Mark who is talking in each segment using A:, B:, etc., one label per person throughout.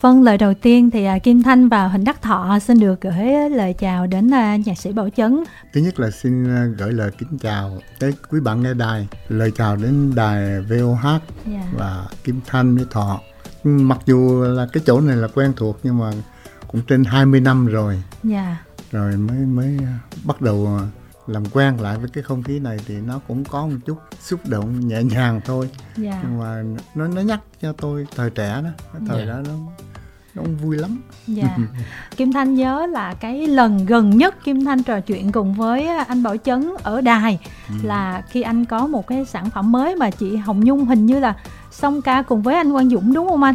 A: Vâng, lời đầu tiên thì à, Kim Thanh và Huỳnh Đắc Thọ xin được gửi lời chào đến à, nhạc sĩ Bảo Chấn.
B: Thứ nhất là xin à, gửi lời kính chào tới quý bạn nghe đài, lời chào đến đài VOH yeah. Dạ. và Kim Thanh với Thọ. Mặc dù là cái chỗ này là quen thuộc nhưng mà cũng trên 20 năm rồi. Yeah. Dạ. Rồi mới mới bắt đầu làm quen lại với cái không khí này thì nó cũng có một chút xúc động nhẹ nhàng thôi yeah. Dạ. nhưng mà nó nó nhắc cho tôi thời trẻ đó thời yeah. Đó nó cũng vui lắm.
A: Dạ. Kim Thanh nhớ là cái lần gần nhất Kim Thanh trò chuyện cùng với anh Bảo Chấn ở đài ừ. là khi anh có một cái sản phẩm mới mà chị Hồng Nhung hình như là song ca cùng với anh Quang Dũng đúng không anh?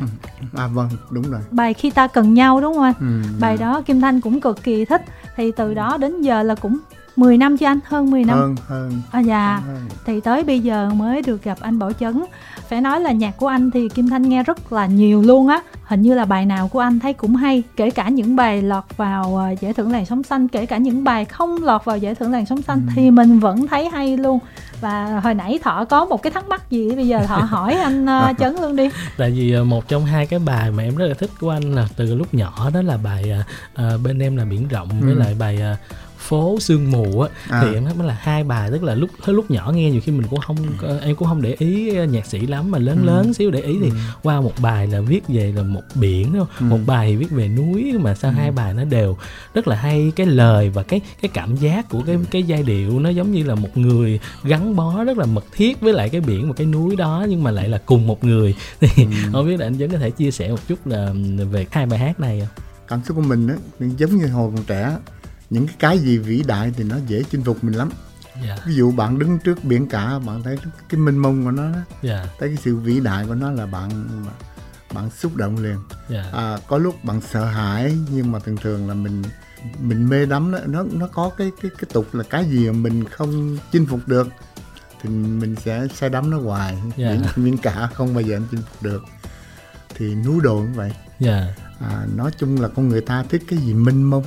B: À vâng, đúng rồi.
A: Bài khi ta cần nhau đúng không anh? Ừ, Bài đó Kim Thanh cũng cực kỳ thích. Thì từ đó đến giờ là cũng 10 năm chứ anh? Hơn 10 năm.
B: Hơn hơn.
A: À dạ. Hơn. thì tới bây giờ mới được gặp anh Bảo Chấn. Phải nói là nhạc của anh thì Kim Thanh nghe rất là nhiều luôn á. Hình như là bài nào của anh thấy cũng hay kể cả những bài lọt vào ờ, giải thưởng làn sóng xanh kể cả những bài không lọt vào giải thưởng làn sóng xanh ừ. thì mình vẫn thấy hay luôn. Và hồi nãy thọ có một cái thắc mắc gì bây giờ thọ hỏi anh uh, chấn luôn đi.
C: Tại vì uh, một trong hai cái bài mà em rất là thích của anh là từ lúc nhỏ đó là bài uh, bên em là biển rộng ừ. với lại bài uh, phố sương mù á à. thì em thấy là hai bài tức là lúc lúc nhỏ nghe nhiều khi mình cũng không em cũng không để ý nhạc sĩ lắm mà lớn ừ. lớn xíu để ý thì ừ. qua một bài là viết về là một biển đúng không? Ừ. một bài thì viết về núi mà sao ừ. hai bài nó đều rất là hay cái lời và cái cái cảm giác của cái cái giai điệu nó giống như là một người gắn bó rất là mật thiết với lại cái biển và cái núi đó nhưng mà lại là cùng một người thì ừ. không biết là anh vẫn có thể chia sẻ một chút là về hai bài hát này không?
B: cảm xúc của mình á giống như hồi còn trẻ những cái gì vĩ đại thì nó dễ chinh phục mình lắm yeah. Dạ. ví dụ bạn đứng trước biển cả bạn thấy cái mênh mông của nó đó yeah. Dạ. thấy cái sự vĩ đại của nó là bạn bạn xúc động liền yeah. Dạ. à, có lúc bạn sợ hãi nhưng mà thường thường là mình mình mê đắm đó nó nó có cái cái cái tục là cái gì mà mình không chinh phục được thì mình sẽ say đắm nó hoài yeah. biển, biển cả không bao giờ anh chinh phục được thì núi đồ cũng vậy yeah. à, nói chung là con người ta thích cái gì mênh mông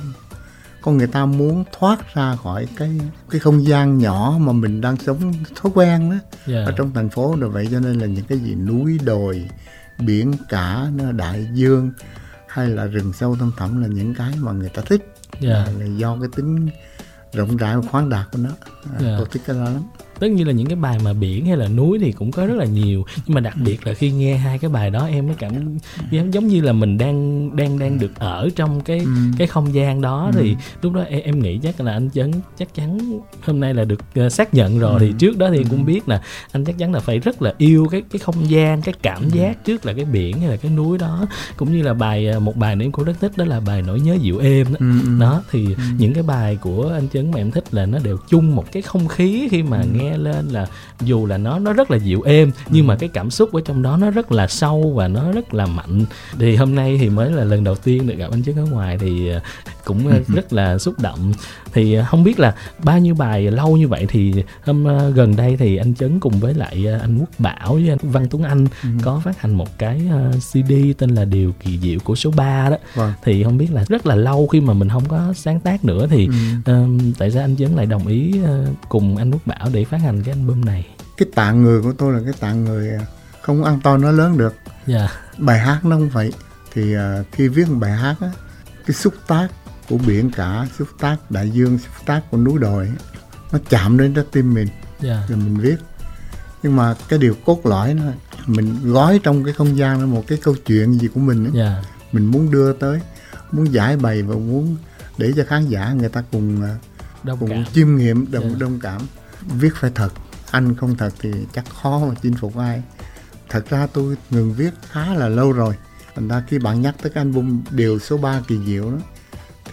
B: con người ta muốn thoát ra khỏi cái cái không gian nhỏ mà mình đang sống thói quen đó yeah. Dạ. ở trong thành phố rồi vậy cho nên là những cái gì núi đồi biển cả đại dương hay là rừng sâu thâm thẳm là những cái mà người ta thích yeah. Dạ. là do cái tính rộng rãi và khoáng đạt của nó yeah. Dạ. tôi thích cái đó lắm
C: tất nhiên là những cái bài mà biển hay là núi thì cũng có rất là nhiều nhưng mà đặc biệt là khi nghe hai cái bài đó em mới cảm giống như là mình đang đang đang được ở trong cái ừ. cái không gian đó ừ. thì lúc đó em, em nghĩ chắc là anh chấn chắc chắn hôm nay là được uh, xác nhận rồi ừ. thì trước đó thì em cũng biết là anh chắc chắn là phải rất là yêu cái cái không gian cái cảm giác trước là cái biển hay là cái núi đó cũng như là bài ờ, một bài nữa em cũng rất thích đó là bài nỗi nhớ dịu êm đó, ừ. đó thì ừ. những cái bài của anh chấn mà em thích là nó đều chung một cái không khí khi mà ừ. nghe nghe lên là dù là nó nó rất là dịu êm nhưng mà cái cảm xúc ở trong đó nó rất là sâu và nó rất là mạnh. Thì hôm nay thì mới là lần đầu tiên được gặp anh Trấn ở ngoài thì ờ, cũng ờ, rất là xúc động thì ờ, không biết là bao nhiêu bài lâu như vậy thì hôm gần đây thì anh Trấn cùng với lại anh Quốc Bảo với anh Văn Tuấn Anh ừ. có phát hành một cái CD tên là Điều kỳ diệu của số 3 đó vâng. thì không biết là rất là lâu khi mà mình không có sáng tác nữa thì ừ. um, tại sao anh Trấn lại đồng ý cùng anh Quốc Bảo để phát hành cái album này
B: cái tạng người của tôi là cái tạng người không ăn to nó lớn được yeah. Dạ. bài hát nó không vậy thì uh, khi viết một bài hát á cái xúc tác của biển cả xúc tác đại dương xúc tác của núi đồi nó chạm đến trái tim mình yeah. Dạ. rồi mình viết nhưng mà cái điều cốt lõi nó mình gói trong cái không gian đó một cái câu chuyện gì của mình ấy. Yeah. Dạ. mình muốn đưa tới muốn giải bày và muốn để cho khán giả người ta cùng à,
C: đồng
B: cùng
C: cảm.
B: chiêm nghiệm đồng yeah. đồng cảm viết phải thật anh không thật thì chắc khó mà chinh phục ai thật ra tôi ngừng viết khá là lâu rồi thành ra khi bạn nhắc tới cái album điều số 3 kỳ diệu đó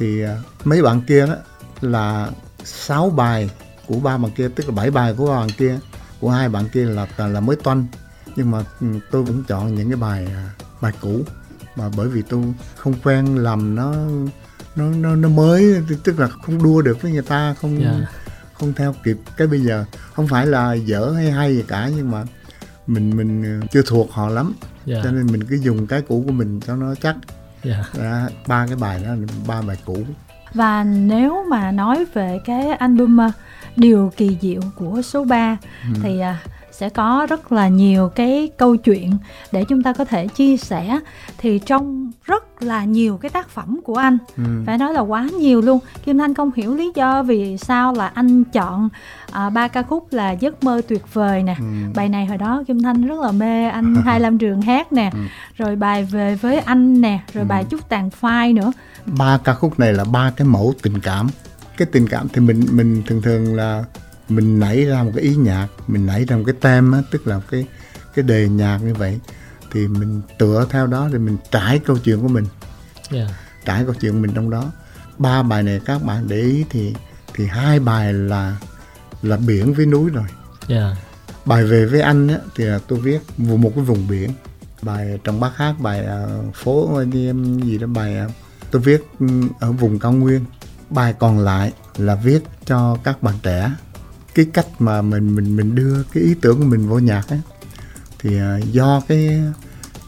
B: thì uh, mấy bạn kia đó là sáu bài của ba bạn kia tức là bảy bài của ba bạn kia của hai bạn kia là là mới toanh. Nhưng mà ừ, tôi vẫn chọn những cái bài uh, bài cũ. Mà bởi vì tôi không quen làm nó nó nó nó mới tức là không đua được với người ta không yeah dạ. không theo kịp. Cái bây giờ không phải là dở hay hay gì cả nhưng mà mình mình ờ, chưa thuộc họ lắm. Yeah. Dạ. cho nên mình cứ dùng cái cũ của mình cho nó chắc yeah. Dạ. ba cái bài đó ba bài cũ
A: và nếu mà nói về cái album ờ, điều kỳ diệu của số 3 ừ. thì à, sẽ có rất là nhiều cái câu chuyện để chúng ta có thể chia sẻ thì trong rất là nhiều cái tác phẩm của anh ừ. phải nói là quá nhiều luôn kim thanh không hiểu lý do vì sao là anh chọn à, ba ca khúc là giấc mơ tuyệt vời nè ừ. bài này hồi đó kim thanh rất là mê anh hai lâm trường hát nè ừ. rồi bài về với anh nè rồi ừ. bài chút tàn phai nữa
B: ba ca khúc này là ba cái mẫu tình cảm cái tình cảm thì mình mình thường thường là mình nảy ra một cái ý nhạc mình nảy ra một cái tem á tức là cái cái đề nhạc như vậy. Thì mình tựa theo đó thì mình trải câu chuyện của mình. Yeah. trải câu chuyện của mình trong đó. Ba bài này các bạn để ý thì thì hai bài là là biển với núi rồi. Yeah. bài về với anh á, thì là tôi viết một cái vùng biển. Bài trong bác hát bài uh, phố gì đó bài uh, tôi viết ừ, ở vùng cao nguyên. Bài còn lại là viết cho các bạn trẻ cái cách mà mình mình mình đưa cái ý tưởng của mình vô nhạc ấy thì uh, do cái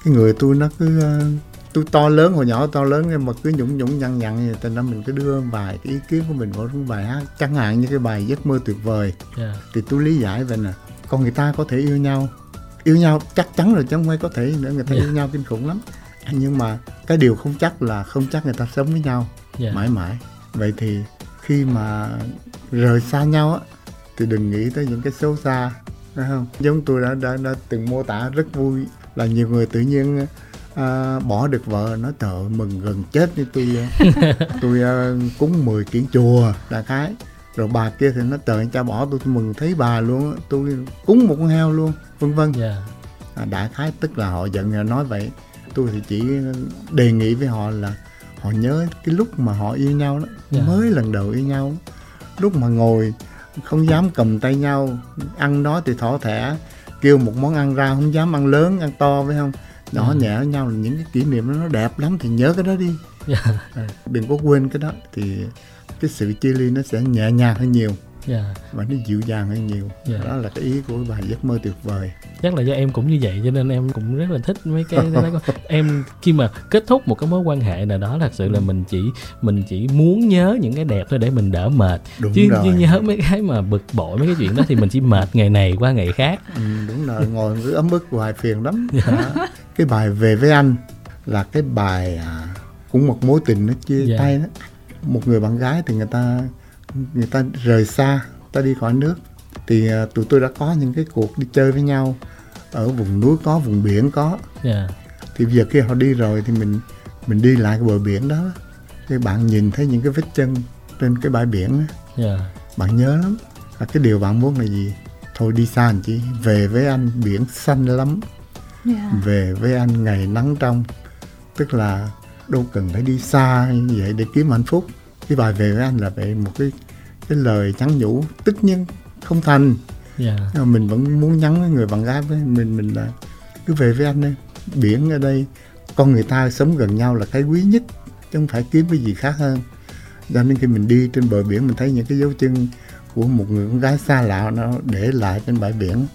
B: cái người tôi nó cứ uh, tôi to lớn hồi nhỏ to lớn nhưng mà cứ nhũng nhũng nhăn nhăn vậy thành ra mình cứ đưa vài cái ý kiến của mình vào trong bài hát chẳng hạn như cái bài giấc mơ tuyệt vời yeah. thì tôi lý giải vậy nè con người ta có thể yêu nhau yêu nhau chắc chắn rồi chứ không phải có thể nữa người ta yeah. yêu nhau kinh khủng lắm nhưng mà cái điều không chắc là không chắc người ta sống với nhau yeah. mãi mãi vậy thì khi mà rời xa nhau á thì đừng nghĩ tới những cái xấu xa phải không giống tôi đã, đã đã từng mô tả rất vui là nhiều người tự nhiên à, bỏ được vợ nói trời mừng gần chết như tôi tôi à, cúng 10 kiển chùa đại khái rồi bà kia thì nó trời cha bỏ tôi, tôi mừng thấy bà luôn tôi cúng một con heo luôn vân vân yeah. Dạ. à, đại khái tức là họ giận nói vậy tôi thì chỉ đề nghị với họ là họ nhớ cái lúc mà họ yêu nhau đó yeah. Dạ. mới lần đầu yêu nhau lúc mà ngồi không dám cầm tay nhau ăn đó thì thỏ thẻ kêu một món ăn ra không dám ăn lớn ăn to phải không nhỏ ừ. nhẹ với nhau là những cái kỷ niệm đó nó đẹp lắm thì nhớ cái đó đi yeah. Dạ. à, đừng có quên cái đó thì cái sự chia ly nó sẽ nhẹ nhàng hơn nhiều yeah. Dạ. và nó dịu dàng hơn nhiều yeah. Dạ. đó là cái ý của bài giấc mơ tuyệt vời
C: chắc là do em cũng như vậy cho nên em cũng rất là thích mấy cái đó em khi mà kết thúc một cái mối quan hệ nào đó thật sự là mình chỉ mình chỉ muốn nhớ những cái đẹp thôi để mình đỡ mệt đúng chứ, rồi. chứ nhớ mấy cái mà bực bội mấy cái chuyện đó thì mình chỉ mệt ngày này qua ngày khác
B: ừ, đúng rồi ngồi cứ ấm ức hoài phiền lắm yeah. cái bài về với anh là cái bài à, cũng một mối tình nó chia yeah. tay đó một người bạn gái thì người ta người ta rời xa ta đi khỏi nước thì uh, tụi tôi đã có những cái cuộc đi chơi với nhau ở vùng núi có vùng biển có yeah. Dạ. thì giờ khi họ đi rồi thì mình mình đi lại cái bờ biển đó thì bạn nhìn thấy những cái vết chân trên cái bãi biển đó. Yeah. Dạ. bạn nhớ lắm và cái điều bạn muốn là gì thôi đi xa anh chị về với anh biển xanh lắm yeah. Dạ. về với anh ngày nắng trong tức là đâu cần phải đi xa như vậy để kiếm hạnh phúc cái bài về với anh là vậy một cái cái lời nhắn nhủ tất nhiên không thành yeah. Dạ. mà mình vẫn muốn nhắn với người bạn gái với mình mình là cứ về với anh đi biển ở đây con người ta sống gần nhau là cái quý nhất chứ không phải kiếm cái gì khác hơn cho nên khi mình đi trên bờ biển mình thấy những cái dấu chân của một người con gái xa lạ nó để lại trên bãi biển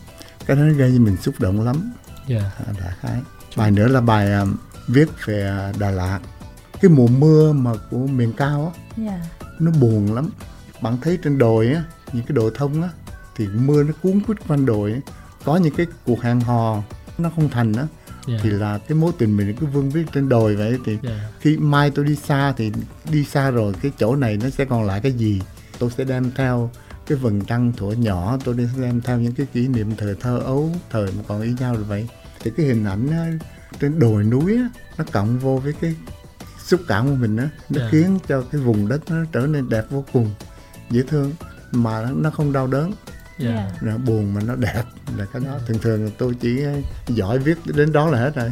B: cái đó gây cho mình xúc động lắm yeah. Dạ. à, đại khái bài nữa là bài uh, viết về Đà Lạt cái mùa mưa mà của miền cao á yeah. Dạ. nó buồn lắm bạn thấy trên đồi á những cái đồi thông á thì mưa nó cuốn quýt quanh đồi á. có những cái cuộc hẹn hò nó không thành á yeah. thì là cái mối tình mình cứ vương viết trên đồi vậy thì yeah. khi mai tôi đi xa thì đi xa rồi cái chỗ này nó sẽ còn lại cái gì tôi sẽ đem theo cái vầng trăng thuở nhỏ tôi đi đem theo những cái kỷ niệm thời thơ ấu thời mà còn ý nhau rồi vậy thì cái hình ảnh á, trên đồi núi á, nó cộng vô với cái xúc cảm của mình á nó yeah. khiến cho cái vùng đất nó trở nên đẹp vô cùng dễ thương mà nó không đau đớn yeah. Dạ. nó buồn mà nó đẹp là cái đó thường thường tôi chỉ giỏi viết đến đó là hết rồi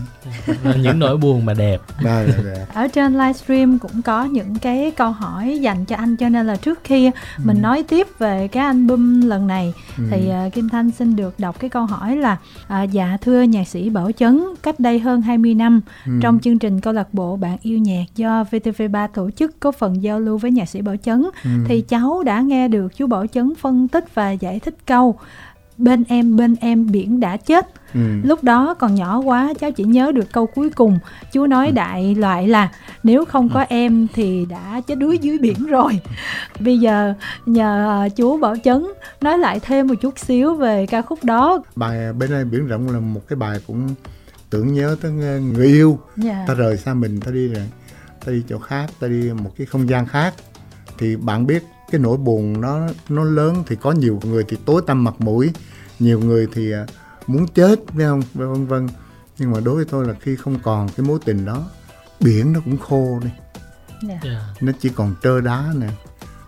C: những nỗi buồn mà đẹp
B: đó là đẹp
A: ở trên livestream cũng có những cái câu hỏi dành cho anh cho nên là trước khi mình ừ. nói tiếp về cái album lần này ừ. thì uh, Kim Thanh xin được đọc cái câu hỏi là uh, dạ thưa nhạc sĩ Bảo Chấn cách đây hơn 20 năm ừ. trong chương trình câu lạc bộ bạn yêu nhạc do VTV3 tổ chức có phần giao lưu với nhạc sĩ Bảo Chấn ừ. thì cháu đã nghe được chú Bảo Chấn phân tích và giải thích câu bên em bên em biển đã chết ừ. lúc đó còn nhỏ quá cháu chỉ nhớ được câu cuối cùng chú nói ừ. đại loại là nếu không có ừ. em thì đã chết đuối dưới biển rồi bây giờ nhờ chú bảo chấn nói lại thêm một chút xíu về ca khúc đó
B: bài bên đây biển rộng là một cái bài cũng tưởng nhớ tới người yêu yeah. Dạ. ta rời xa mình ta đi rồi ta đi chỗ khác ta đi một cái không gian khác thì bạn biết cái nỗi buồn nó nó lớn thì có nhiều người thì tối tăm mặt mũi nhiều người thì à, muốn chết phải không vân vân nhưng mà đối với tôi là khi không còn cái mối tình đó biển nó cũng khô đi yeah. Dạ. Dạ. nó chỉ còn trơ đá nè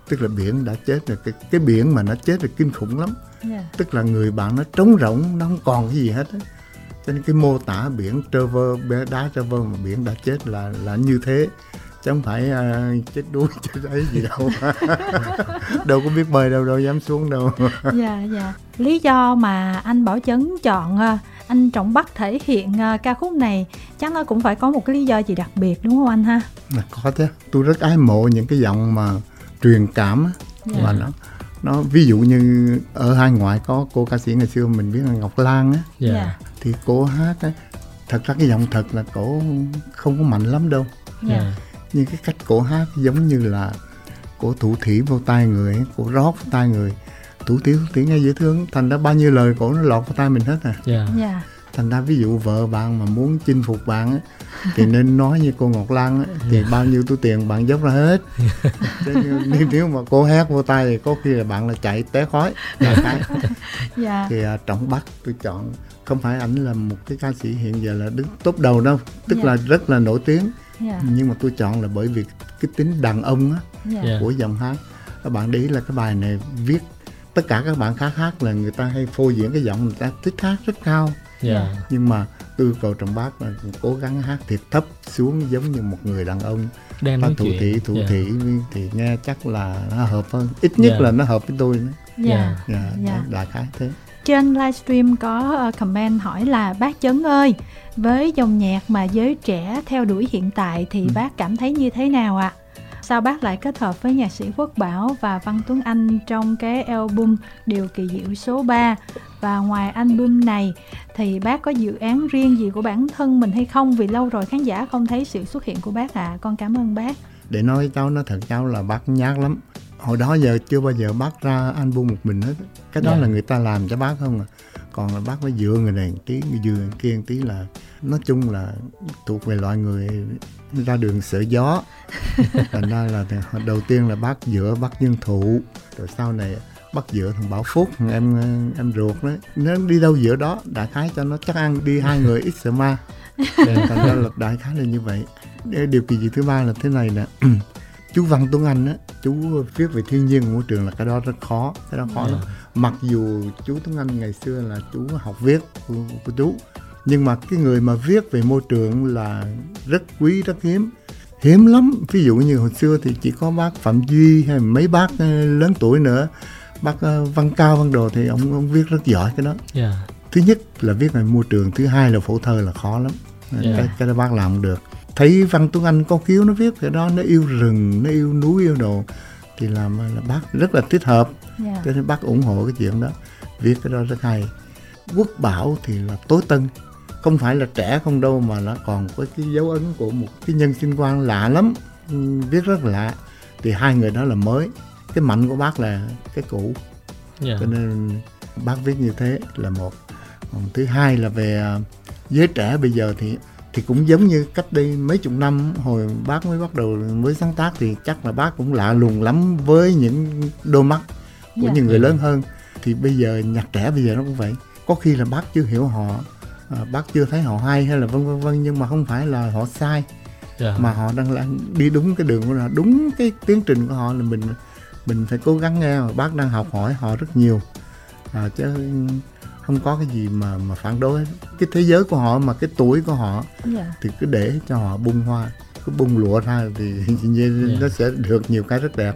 B: tức là biển đã chết rồi cái, cái biển mà nó chết là kinh khủng lắm yeah. Dạ. tức là người bạn nó trống rỗng nó không còn cái gì hết á cho nên cái mô tả biển trơ vơ đá trơ vơ mà biển đã chết là là như thế chứ không phải uh, chết đuối chết ấy gì đâu. Đâu có biết bơi đâu đâu dám xuống đâu.
A: Dạ dạ. Lý do mà anh bảo chấn chọn uh, anh trọng bắc thể hiện uh, ca khúc này chắc nó cũng phải có một cái lý do gì đặc biệt đúng không anh ha?
B: Là có chứ tôi rất ái mộ những cái giọng mà truyền cảm á. Yeah. và nó nó ví dụ như ở hai ngoại có cô ca sĩ ngày xưa mình biết là ngọc lan á. Yeah. yeah. thì cô hát á. Thật ra cái giọng thật là cổ không có mạnh lắm đâu. Yeah. Nhưng cái cách cổ hát giống như là cổ thủ thủy vô tai người cổ rót vô tai người thủ tiếng thủ nghe dễ thương thành ra bao nhiêu lời cổ nó lọt vào tai mình hết à yeah. Yeah. thành ra ví dụ vợ bạn mà muốn chinh phục bạn á thì nên nói như cô Ngọc Lan á thì bao nhiêu túi tiền bạn dốc ra hết nếu, nếu mà cô hát vô tay thì có khi là bạn là chạy té khói là cái dạ. thì uh, trọng bắc tôi chọn không phải ảnh là một cái ca sĩ hiện giờ là đứng top đầu đâu tức yeah. Dạ. là rất là nổi tiếng yeah. Dạ. nhưng mà tôi chọn là bởi vì cái tính đàn ông á yeah. Dạ. của dòng hát các bạn để ý là cái bài này viết tất cả các bạn khác hát là người ta hay phô diễn cái giọng người ta thích hát rất cao yeah. nhưng mà tôi cầu trọng bác là cố gắng hát thiệt thấp xuống giống như một người đàn ông đang nói thủ chuyện. thị thủ yeah. thị thì nghe chắc là nó hợp hơn ít nhất yeah. là nó hợp với tôi nữa dạ dạ yeah. đại khái thế
A: trên livestream có ờ, comment hỏi là bác Chấn ơi, với dòng nhạc mà giới trẻ theo đuổi hiện tại thì ừ. bác cảm thấy như thế nào ạ? À? Sao bác lại kết hợp với nhạc sĩ Quốc Bảo và Văn Tuấn Anh trong cái album Điều kỳ diệu số 3 và ngoài album này thì bác có dự án riêng gì của bản thân mình hay không vì lâu rồi khán giả không thấy sự xuất hiện của bác ạ. À. Con cảm ơn bác.
B: Để nói cháu nó thật cháu là bác nhát lắm hồi đó giờ chưa bao giờ bác ra album một mình hết. Cái đó yeah. Dạ. là người ta làm cho bác không à? Còn là bác phải dựa người này tí người dựa người kia tí là nói chung là thuộc về loại người ra đường sợ gió. Thành ra là đầu tiên là bác dựa bác nhân thụ rồi sau này bắt dựa thằng Bảo Phúc thằng em em ruột đấy nếu đi đâu dựa đó đại khái cho nó chắc ăn đi hai người ít sợ ma. Thành ra là đại khái là như vậy. Điều kỳ dị thứ ba là thế này nè chú Văn Tuấn Anh á chú viết về thiên nhiên môi trường là cái đó rất khó cái đó khó yeah. lắm. Mặc dù chú Tuấn Anh ngày xưa là chú học viết của, của chú nhưng mà cái người mà viết về môi trường là rất quý rất hiếm. Hiếm lắm. Ví dụ như hồi xưa thì chỉ có bác Phạm Duy hay mấy bác ờ, lớn tuổi nữa. Bác ờ, Văn Cao Văn Đồ thì ông ông viết rất giỏi cái đó. Yeah. thứ nhất là viết về môi trường thứ hai là phổ thơ là khó lắm. Yeah. cái cái đó bác làm được thấy văn tuấn anh có khiếu nó viết cái đó nó yêu rừng nó yêu núi yêu đồ thì làm là bác rất là thích hợp yeah. Cho nên bác ủng hộ cái chuyện đó viết cái đó rất hay quốc bảo thì là tối tân không phải là trẻ không đâu mà nó còn có cái dấu ấn của một cái nhân sinh quan lạ lắm viết rất lạ thì hai người đó là mới cái mạnh của bác là cái cũ yeah. Dạ. cho nên bác viết như thế là một còn thứ hai là về à, giới trẻ bây giờ thì thì cũng giống như cách đây mấy chục năm hồi bác mới bắt đầu mới sáng tác thì chắc là bác cũng lạ lùng lắm với những đôi mắt của yeah. Dạ. những người lớn hơn thì bây giờ nhạc trẻ bây giờ nó cũng vậy có khi là bác chưa hiểu họ à, bác chưa thấy họ hay hay là vân vân vân nhưng mà không phải là họ sai yeah. Dạ. mà họ đang là đi đúng cái đường của họ đúng cái tiến trình của họ là mình mình phải cố gắng nghe mà bác đang học hỏi họ rất nhiều à, chứ không có cái gì mà mà phản đối cái thế giới của họ mà cái tuổi của họ yeah. Dạ. thì cứ để cho họ bung hoa cứ bung lụa ra thì yeah. Dạ. nó sẽ được nhiều cái rất đẹp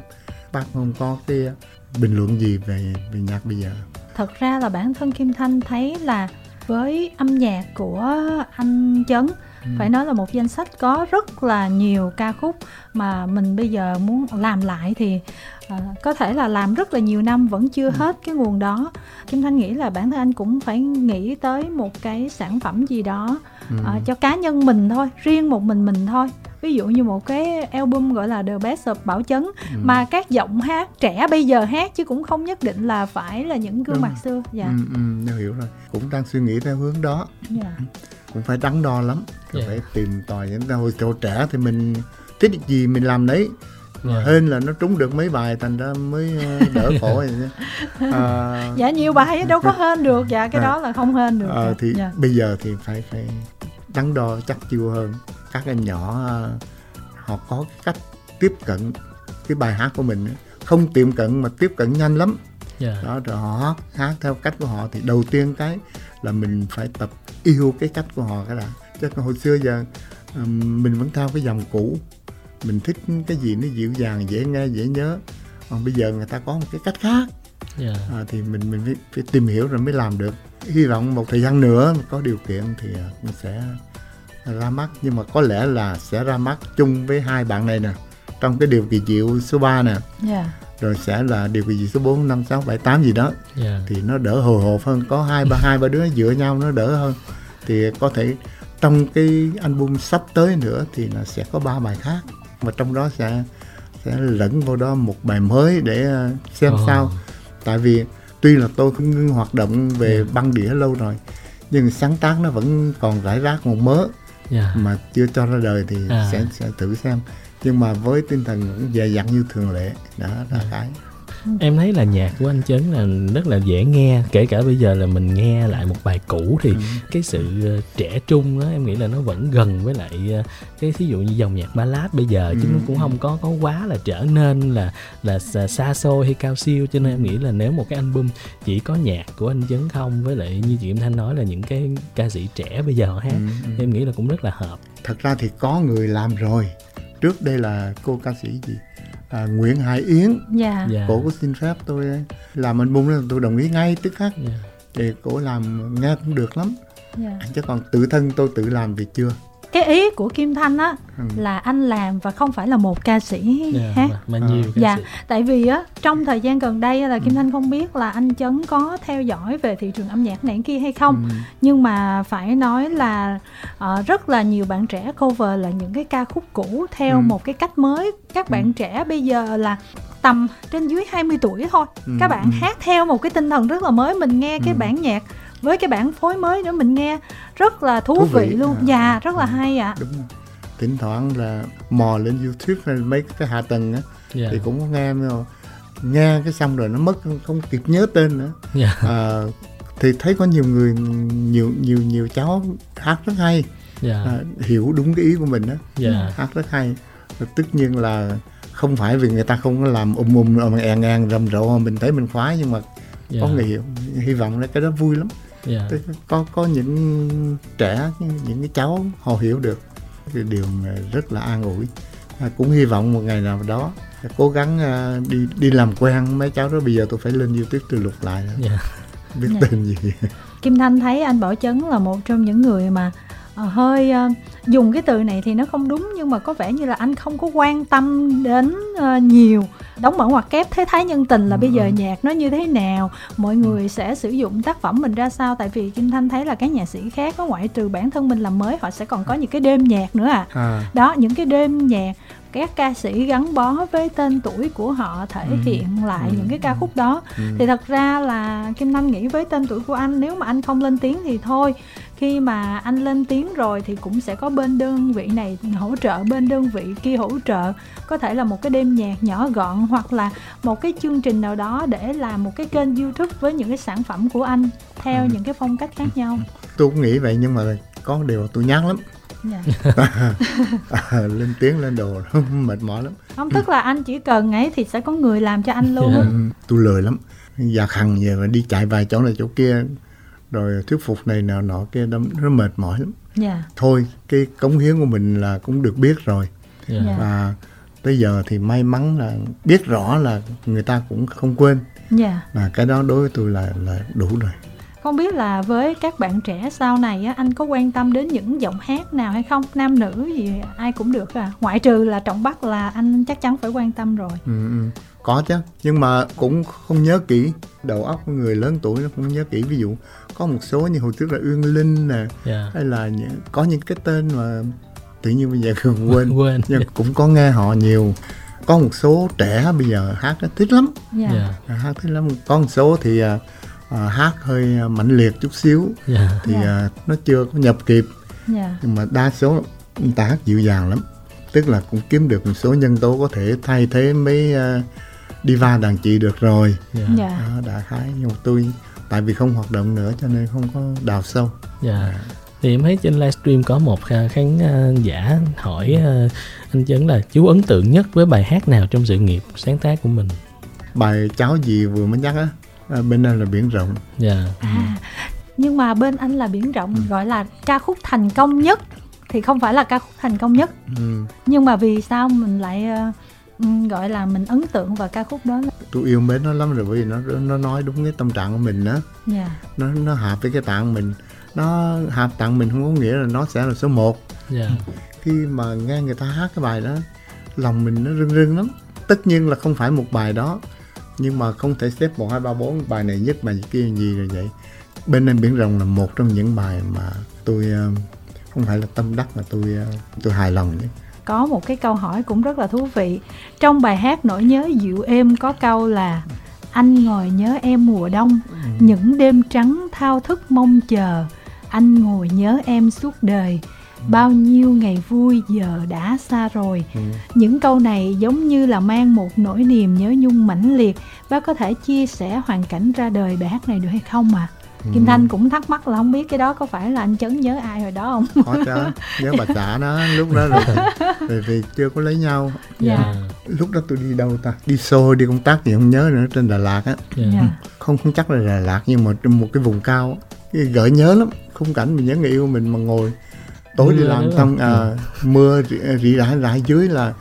B: bác không có cái bình luận gì về về nhạc bây giờ
A: thật ra là bản thân kim thanh thấy là với âm nhạc của anh chấn ừ. phải nói là một danh sách có rất là nhiều ca khúc mà mình bây giờ muốn làm lại thì uh, có thể là làm rất là nhiều năm vẫn chưa ừ. hết cái nguồn đó kim thanh nghĩ là bản thân anh cũng phải nghĩ tới một cái sản phẩm gì đó ừ. uh, cho cá nhân mình thôi riêng một mình mình thôi ví dụ như một cái album gọi là The Best of Bảo Chấn ừ. mà các giọng hát trẻ bây giờ hát chứ cũng không nhất định là phải là những gương Đúng. mặt xưa
B: dạ ừ, ừ, hiểu rồi cũng đang suy nghĩ theo hướng đó dạ. Cũng phải đắn đo lắm. Yeah. Dạ. phải tìm tòi những hồi chỗ trẻ thì mình thích gì mình làm đấy yeah. hên là nó trúng được mấy bài thành ra mới ờ, đỡ khổ vậy
A: à, dạ nhiều bài đâu có hên được. Dạ cái à, đó là không hên được.
B: À, thì dạ. bây giờ thì phải phải đắn đo chắc chiêu hơn. Các em nhỏ họ có cách tiếp cận cái bài hát của mình không tiệm cận mà tiếp cận nhanh lắm yeah. Dạ. đó rồi họ hát theo cách của họ thì đầu tiên cái là mình phải tập yêu cái cách của họ cái đã chứ hồi xưa giờ mình vẫn theo cái dòng cũ mình thích cái gì nó dịu dàng dễ nghe dễ nhớ còn bây giờ người ta có một cái cách khác yeah. Dạ. à, thì mình mình phải, phải tìm hiểu rồi mới làm được hy vọng một thời gian nữa có điều kiện thì mình à, sẽ ra mắt nhưng mà có lẽ là sẽ ra mắt chung với hai bạn này nè trong cái điều kỳ diệu số 3 nè yeah. Rồi sẽ là điều diệu số 4, 5, 6, 7, 8 gì đó yeah. Dạ. thì nó đỡ hồi hộp hơn có hai ba hai ba đứa dựa nhau nó đỡ hơn thì có thể trong cái album sắp tới nữa thì là sẽ có ba bài khác mà trong đó sẽ sẽ lẫn vào đó một bài mới để ờ, xem oh. sao tại vì tuy là tôi cũng ngưng hoạt động về yeah. Dạ. băng đĩa lâu rồi nhưng sáng tác nó vẫn còn rải rác một mớ yeah. Dạ. mà chưa cho ra đời thì à. sẽ sẽ thử xem nhưng mà với tinh thần cũng dè dặn như thường lệ đó là. Dạ. cái
C: em thấy là nhạc của anh chấn là rất là dễ nghe kể cả bây giờ là mình nghe lại một bài cũ thì ừ. cái sự ờ, trẻ trung đó em nghĩ là nó vẫn gần với lại ờ, cái thí dụ như dòng nhạc ballad bây giờ ừ. chứ nó cũng không có có quá là trở nên là là xa xôi hay cao siêu cho nên em nghĩ là nếu một cái album chỉ có nhạc của anh chấn không với lại như chị Kim Thanh nói là những cái ca sĩ trẻ bây giờ hát ừ. ừ. em nghĩ là cũng rất là hợp
B: thật ra thì có người làm rồi trước đây là cô ca sĩ gì à, Nguyễn Hải Yến dạ. dạ. cổ có xin phép tôi làm album là tôi đồng ý ngay tức khắc dạ. thì cổ làm nghe cũng được lắm dạ. chứ còn tự thân tôi tự làm thì chưa
A: cái ý của Kim Thanh á ừ. là anh làm và không phải là một ca sĩ yeah, dạ, hát
C: mà, mà nhiều ca
A: dạ sĩ. tại vì á trong thời gian gần đây là Kim ừ. Thanh không biết là anh Chấn có theo dõi về thị trường âm nhạc này kia hay không ừ. nhưng mà phải nói là uh, rất là nhiều bạn trẻ cover là những cái ca khúc cũ theo ừ. một cái cách mới các bạn ừ. trẻ bây giờ là tầm trên dưới 20 tuổi thôi ừ. các bạn ừ. hát theo một cái tinh thần rất là mới mình nghe cái ừ. bản nhạc với cái bản phối mới nữa mình nghe rất là thú, thú vị, vị luôn à. dạ rất là hay ạ à. đúng
B: thỉnh thoảng là mò lên youtube hay mấy cái hạ tầng á yeah. thì cũng có nghe mà nghe cái xong rồi nó mất không kịp nhớ tên nữa yeah. à, thì thấy có nhiều người nhiều nhiều nhiều cháu hát rất hay yeah. à, hiểu đúng cái ý của mình đó yeah. hát rất hay và tất nhiên là không phải vì người ta không có làm ùm ùm ùm èn èn rầm rộ mình thấy mình khoái nhưng mà yeah. có người hiểu hy vọng là cái đó vui lắm yeah. Dạ. có có những trẻ những cái cháu họ hiểu được cái điều rất là an ủi à, cũng hy vọng một ngày nào đó cố gắng uh, đi đi làm quen mấy cháu đó bây giờ tôi phải lên youtube tôi lục lại yeah. Dạ. biết yeah. Dạ. tên gì
A: kim thanh thấy anh bảo chấn là một trong những người mà hơi uh, dùng cái từ này thì nó không đúng nhưng mà có vẻ như là anh không có quan tâm đến uh, nhiều đóng mở ngoặc kép thế thái nhân tình là ừ. bây giờ ừ. nhạc nó như thế nào mọi người sẽ sử dụng tác phẩm mình ra sao tại vì kim thanh thấy là các nhạc sĩ khác có ngoại trừ bản thân mình làm mới họ sẽ còn có những cái đêm nhạc nữa à, à. đó những cái đêm nhạc các ca sĩ gắn bó với tên tuổi của họ thể ừ. hiện lại ừ. những cái ca khúc đó ừ. thì thật ra là kim thanh nghĩ với tên tuổi của anh nếu mà anh không lên tiếng thì thôi khi mà anh lên tiếng rồi thì cũng sẽ có bên đơn vị này hỗ trợ bên đơn vị kia hỗ trợ có thể là một cái đêm nhạc nhỏ gọn hoặc là một cái chương trình nào đó để làm một cái kênh youtube với những cái sản phẩm của anh theo ừ. những cái phong cách khác nhau
B: tôi cũng nghĩ vậy nhưng mà có điều tôi nhát lắm dạ. à, lên tiếng lên đồ mệt mỏi lắm
A: không tức là anh chỉ cần ấy thì sẽ có người làm cho anh luôn
B: dạ. tôi lười lắm già khằng về mà đi chạy vài chỗ này chỗ kia rồi thuyết phục này nào nọ kia nó, nó mệt mỏi lắm yeah. Dạ. thôi cái cống hiến của mình là cũng được biết rồi. Dạ. và tới giờ thì may mắn là biết rõ là người ta cũng không quên yeah. và cái đó đối với tôi là là đủ rồi
A: không biết là với các bạn trẻ sau này á anh có quan tâm đến những giọng hát nào hay không nam nữ gì ai cũng được à ngoại trừ là trọng bắc là anh chắc chắn phải quan tâm rồi
B: ừ, ừ. có chứ nhưng mà cũng không nhớ kỹ đầu óc của người lớn tuổi nó không nhớ kỹ ví dụ có một số như hồi trước là uyên linh nè yeah. Dạ. hay là những, có những cái tên mà tự nhiên bây giờ quên quên nhưng cũng có nghe họ nhiều có một số trẻ bây giờ hát nó thích lắm yeah. Dạ. Yeah. À, hát thích lắm có một số thì à, à, hát hơi à, mạnh liệt chút xíu yeah. Dạ. thì yeah. à, nó chưa có nhập kịp yeah. nhưng mà đa số người ta hát dịu dàng lắm tức là cũng kiếm được một số nhân tố có thể thay thế mấy uh, diva đàn chị được rồi yeah. Yeah. Đó, đã khái nhưng mà tôi tại vì không hoạt động nữa cho nên không có đào sâu
C: yeah. à. thì em thấy trên livestream có một khán giả hỏi anh chấn là chú ấn tượng nhất với bài hát nào trong sự nghiệp sáng tác của mình
B: bài cháu gì vừa mới nhắc á à, bên anh là biển rộng
A: dạ yeah. à, nhưng mà bên anh là biển rộng ừ. gọi là ca khúc thành công nhất thì không phải là ca khúc thành công nhất ừ. nhưng mà vì sao mình lại uh, gọi là mình ấn tượng vào ca khúc đó
B: tôi yêu mến nó lắm rồi bởi vì nó nó nói đúng cái tâm trạng của mình đó yeah. Dạ. nó nó hợp với cái tạng mình nó hợp tặng mình không có nghĩa là nó sẽ là số 1 yeah. Dạ. khi mà nghe người ta hát cái bài đó lòng mình nó rưng rưng lắm tất nhiên là không phải một bài đó nhưng mà không thể xếp một hai ba bốn bài này nhất bài kia gì rồi vậy. Bên em biển rộng là một trong những bài mà tôi ờ, không phải là tâm đắc mà tôi ờ, tôi hài lòng đấy
A: có một cái câu hỏi cũng rất là thú vị. Trong bài hát nỗi nhớ dịu êm có câu là anh ngồi nhớ em mùa đông ừ. những đêm trắng thao thức mong chờ. Anh ngồi nhớ em suốt đời bao nhiêu ngày vui giờ đã xa rồi ừ. những câu này giống như là mang một nỗi niềm nhớ nhung mãnh liệt bác có thể chia sẻ hoàn cảnh ra đời bài hát này được hay không mà ừ. Kim Thanh cũng thắc mắc là không biết cái đó có phải là anh Chấn nhớ ai hồi đó không?
B: Có chứ, nhớ bà xã nó lúc đó rồi vì, vì chưa có lấy nhau. Dạ. Yeah. Lúc đó tôi đi đâu ta? Đi xô, đi công tác gì không nhớ nữa trên Đà Lạt á. Yeah. Dạ. Không không chắc là Đà Lạt nhưng mà trên một cái vùng cao gợi nhớ lắm. Khung cảnh mình nhớ người yêu mình mà ngồi tối đi làm xong à, mưa rỉ rải rải dưới là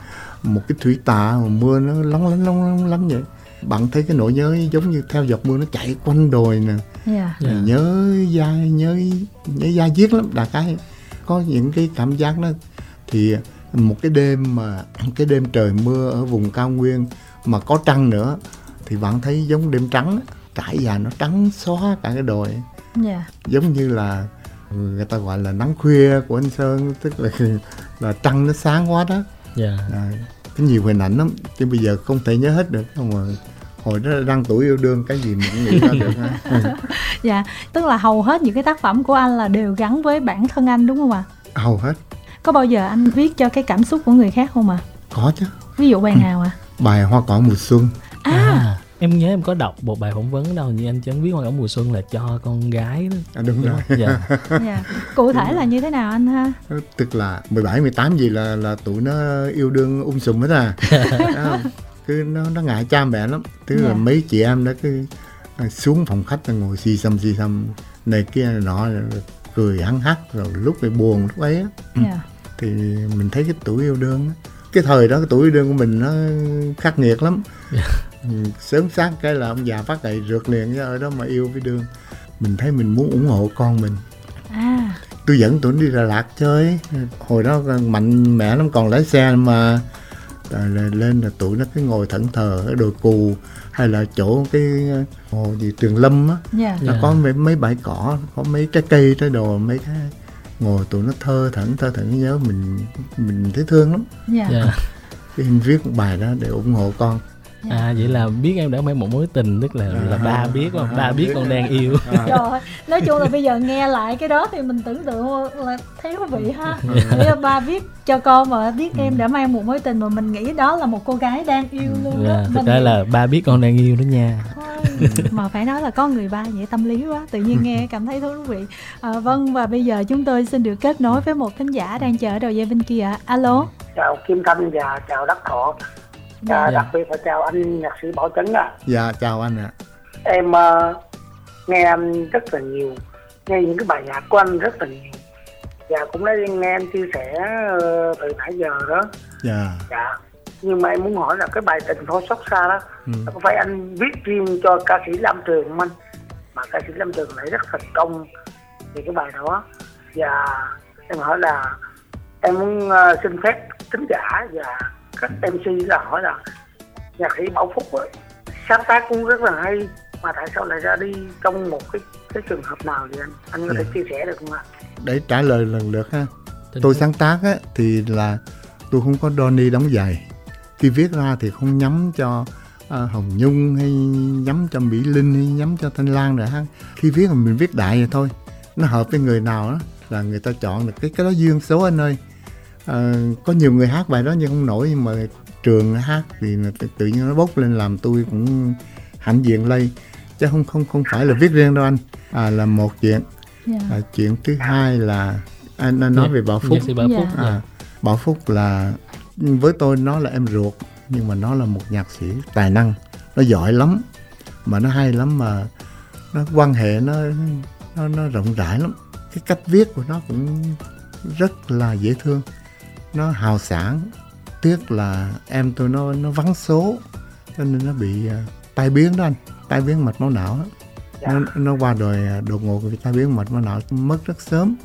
B: một cái thủy tạ mà mưa nó lóng lánh lóng lóng lắm vậy bạn thấy cái nỗi nhớ giống như theo giọt mưa nó chạy quanh đồi nè yeah. Dạ. yeah. nhớ da nhớ nhớ da diết lắm đại cái có những cái cảm giác đó thì một cái đêm mà cái đêm trời mưa ở vùng cao nguyên mà có trăng nữa thì bạn thấy giống đêm trắng trải dài nó trắng xóa cả cái đồi yeah. Dạ. giống như là người ta gọi là nắng khuya của anh sơn tức là là trăng nó sáng quá đó yeah. Dạ. à, có nhiều hình ảnh lắm chứ bây giờ không thể nhớ hết được không mà hồi đó đăng tuổi yêu đương cái gì mình cũng nghĩ ra được ha
A: dạ tức là hầu hết những cái tác phẩm của anh là đều gắn với bản thân anh đúng không ạ
B: à? hầu hết
A: có bao giờ anh viết cho cái cảm xúc của người khác không ạ à?
B: có chứ
A: ví dụ bài nào ạ à?
B: bài hoa cỏ mùa xuân
C: à, à em nhớ em có đọc một bài phỏng vấn đâu như anh chấn viết hoa cỏ mùa xuân là cho con gái. Đó
B: à, đúng, đúng rồi. dạ.
A: dạ. cụ thể là như thế nào anh ha?
B: Tức là 17, 18 gì là là tụi nó yêu đương ung um sùm hết à. Cứ nó nó ngại cha mẹ lắm. Tức dạ. là mấy chị em đó cứ à, xuống phòng khách là ngồi xì xăm xì xăm này kia nọ cười hăng hắc rồi lúc thì buồn lúc ấy á. Dạ. thì mình thấy cái tuổi yêu đương cái thời đó cái tuổi yêu đương của mình nó khắc nghiệt lắm. Dạ. Ừ, sớm sáng cái là ông già phát gậy rượt liền ở đó mà yêu với đương mình thấy mình muốn ủng hộ con mình à. tôi dẫn tụi đi Đà Lạt chơi hồi đó mạnh mẽ lắm còn lái xe mà rồi lên là tụi nó cứ ngồi thẫn thờ ở đồi cù hay là chỗ cái hồ gì trường lâm á yeah. Dạ. là yeah. có mấy, mấy bãi cỏ có mấy cái cây trái đồ mấy cái ngồi tụi nó thơ thẫn thơ thẫn nhớ mình mình thấy thương lắm yeah. Yeah. cái hình viết một bài đó để ủng hộ con
C: à vậy là biết em đã mang một mối tình tức là là ba biết không? ba biết con đang yêu.
A: Trời nói chung là bây giờ nghe lại cái đó thì mình tưởng tượng là thấy thú vị ha. Bây giờ ba viết cho con mà biết em đã mang một mối tình mà mình nghĩ đó là một cô gái đang yêu luôn đó.
C: yeah, thực ra là ba biết con đang yêu đó nha.
A: Mà phải nói là có người ba vậy tâm lý quá tự nhiên nghe cảm thấy thú vị. À, vâng và bây giờ chúng tôi xin được kết nối với một khán giả đang chờ ở đầu dây bên kia. Alo.
D: Chào kim thanh và chào đắc thọ dạ. đặc biệt là chào anh nhạc sĩ bảo chấn à
B: dạ chào anh ạ à.
D: em uh, nghe anh rất là nhiều nghe những cái bài nhạc của anh rất là nhiều và cũng đã nghe anh chia sẻ uh, từ nãy giờ đó dạ dạ nhưng mà em muốn hỏi là cái bài tình thôi xót xa đó ừ. có phải anh viết riêng cho ca sĩ Lam Trường không anh mà ca sĩ Lâm Tường lại rất thành công về cái bài đó và em hỏi là em muốn uh, xin phép tính giả và các MC là hỏi là nhạc sĩ Bảo Phúc ấy, sáng tác cũng rất là hay mà tại sao lại ra đi? Trong một cái cái trường hợp nào vậy anh anh có thể yeah. Dạ. chia sẻ được không ạ?
B: Để trả lời lần lượt ha. Tôi sáng tác á, thì là tôi không có Donny đóng giày. Khi viết ra thì không nhắm cho à, Hồng Nhung hay nhắm cho Mỹ Linh hay nhắm cho Thanh Lan rồi ha. Khi viết là mình viết đại vậy thôi. Nó hợp với người nào đó là người ta chọn được cái cái đó duyên số anh ơi à, có nhiều người hát bài đó nhưng không nổi nhưng mà trường hát thì tự, tự nhiên nó bốc lên làm tôi cũng hãnh diện lây chứ không không không phải là viết riêng đâu anh à, là một chuyện yeah. Dạ. à, chuyện thứ hai là anh, anh nói yeah. Dạ. về bảo phúc
C: yeah. bảo phúc
B: à, bảo phúc là với tôi nó là em ruột nhưng mà nó là một nhạc sĩ tài năng nó giỏi lắm mà nó hay lắm mà nó quan hệ nó nó nó rộng rãi lắm cái cách viết của nó cũng rất là dễ thương nó hào sản tiếc là em tôi nó nó vắng số cho nên nó bị uh, tai biến đó anh tai biến mạch máu não đó. Dạ. nó, nó qua đời à, đột ngột vì tai biến mạch máu não mất rất sớm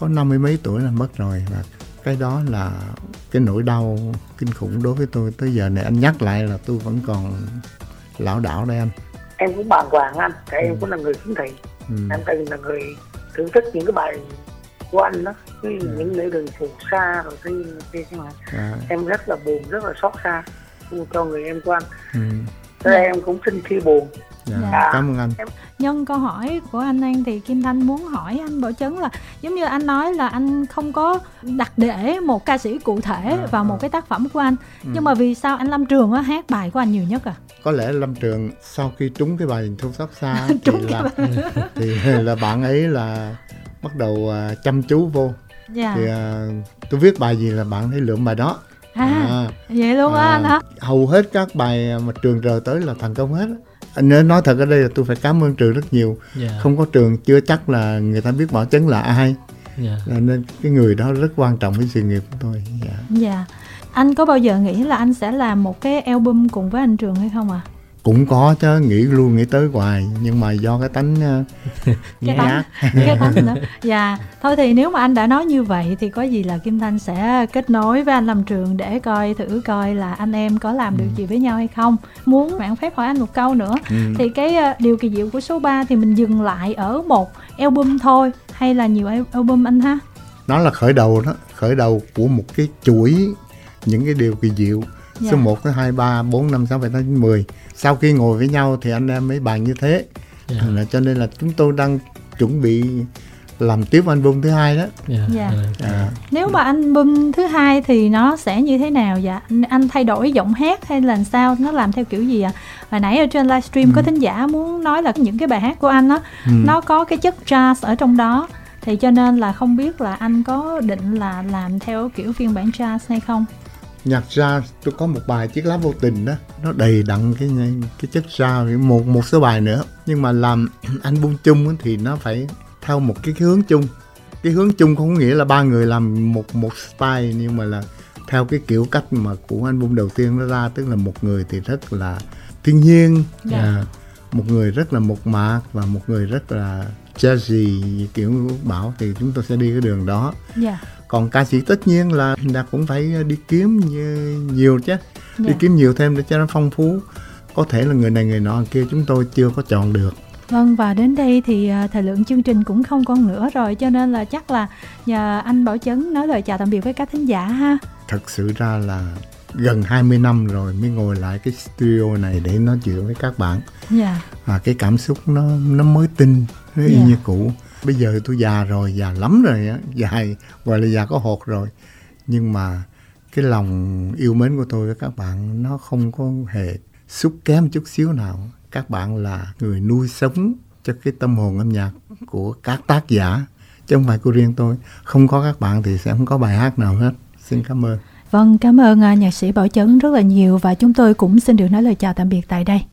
B: có năm mươi mấy tuổi là mất rồi và cái đó là cái nỗi đau kinh khủng đối với tôi tới giờ này anh nhắc lại là tôi vẫn còn lão đảo đây anh
D: em cũng bàng hoàng anh tại ừ. em cũng là người khiếm thị ừ. em từng là người thưởng thức những cái bài của anh đó cái ừ. những lễ đường phù sa rồi cái cái cái mà à. em rất là buồn rất là xót xa cho người em của anh ừ. Thế em cũng xin chia buồn
B: Dạ, dạ. cảm ơn anh
A: nhân câu hỏi của anh An thì Kim Thanh muốn hỏi anh Bảo Chấn là giống như anh nói là anh không có đặt để một ca sĩ cụ thể à, vào một à. cái tác phẩm của anh ừ. nhưng mà vì sao anh Lâm Trường á hát bài của anh nhiều nhất à
B: có lẽ Lâm Trường sau khi trúng cái bài thu sóc xa thì là thì là bạn ấy là bắt đầu uh, chăm chú vô dạ. thì uh, tôi viết bài gì là bạn thấy lượm bài đó
A: à, à vậy luôn á à, anh hả
B: hầu hết các bài mà trường rời tới là thành công hết anh nên nói thật ở đây là tôi phải cảm ơn trường rất nhiều yeah. Dạ. không có trường chưa chắc là người ta biết bảo chấn là ai yeah. Dạ. nên cái người đó rất quan trọng với sự nghiệp của tôi
A: dạ yeah. dạ anh có bao giờ nghĩ là anh sẽ làm một cái album cùng với anh trường hay không ạ à?
B: Cũng có chứ nghĩ luôn nghĩ tới hoài nhưng mà do cái tánh
A: uh, cái tánh cái tánh nữa. Dạ thôi thì nếu mà anh đã nói như vậy thì có gì là kim thanh sẽ kết nối với anh làm trường để coi thử coi là anh em có làm được ừ. gì với nhau hay không. Muốn bạn phép hỏi anh một câu nữa. Ừ. thì cái uh, điều kỳ diệu của số 3 thì mình dừng lại ở một album thôi hay là nhiều album anh ha?
B: Nó là khởi đầu đó khởi đầu của một cái chuỗi những cái điều kỳ diệu dạ. số 1, số 2, 3, 4, 5, 6, 7, 8, 9, 10 sau khi ngồi với nhau thì anh em mới bàn như thế yeah. Dạ. là cho nên là chúng tôi đang chuẩn bị làm tiếp album thứ hai đó.
A: Yeah. Yeah. À. Nếu mà album thứ hai thì nó sẽ như thế nào dạ? Anh thay đổi giọng hát hay là sao? Nó làm theo kiểu gì ạ? À? Hồi nãy ở trên livestream ừ. có thính giả muốn nói là những cái bài hát của anh á ừ. nó có cái chất jazz ở trong đó. Thì cho nên là không biết là anh có định là làm theo kiểu phiên bản jazz hay không?
B: Nhạc ra tôi có một bài chiếc lá vô tình đó. Nó đầy đặn cái cái chất ra một một số bài nữa. Nhưng mà làm album chung thì nó phải theo một cái hướng chung. Cái hướng chung không nghĩa là ba người làm một một style nhưng mà là theo cái kiểu cách mà của album đầu tiên nó ra. Tức là một người thì rất là thiên nhiên yeah. Dạ. à, một người rất là mộc mạc và một người rất là jazzy kiểu bảo thì chúng tôi sẽ đi cái đường đó. Yeah dạ còn ca sĩ tất nhiên là đã cũng phải đi kiếm nhiều chứ yeah. đi dạ. kiếm nhiều thêm để cho nó phong phú có thể là người này người nọ kia chúng tôi chưa có chọn được
A: Vâng và đến đây thì à, thời lượng chương trình cũng không còn nữa rồi cho nên là chắc là nhờ anh Bảo Chấn nói lời chào tạm biệt với các thính giả ha.
B: Thật sự ra là gần 20 năm rồi mới ngồi lại cái studio này để nói chuyện với các bạn. Dạ. Yeah. Và cái cảm xúc nó nó mới tinh, nó y yeah. Dạ. như cũ bây giờ tôi già rồi, già lắm rồi á dài gọi là già có hột rồi. Nhưng mà cái lòng yêu mến của tôi với các bạn, nó không có hề xúc kém chút xíu nào. Các bạn là người nuôi sống cho cái tâm hồn âm nhạc của các tác giả. Chứ không phải của riêng tôi. Không có các bạn thì sẽ không có bài hát nào hết. Xin cảm ơn.
A: Vâng cảm ơn à, nhạc sĩ bảo chấn rất là nhiều và chúng tôi cũng xin được nói lời chào tạm biệt tại đây.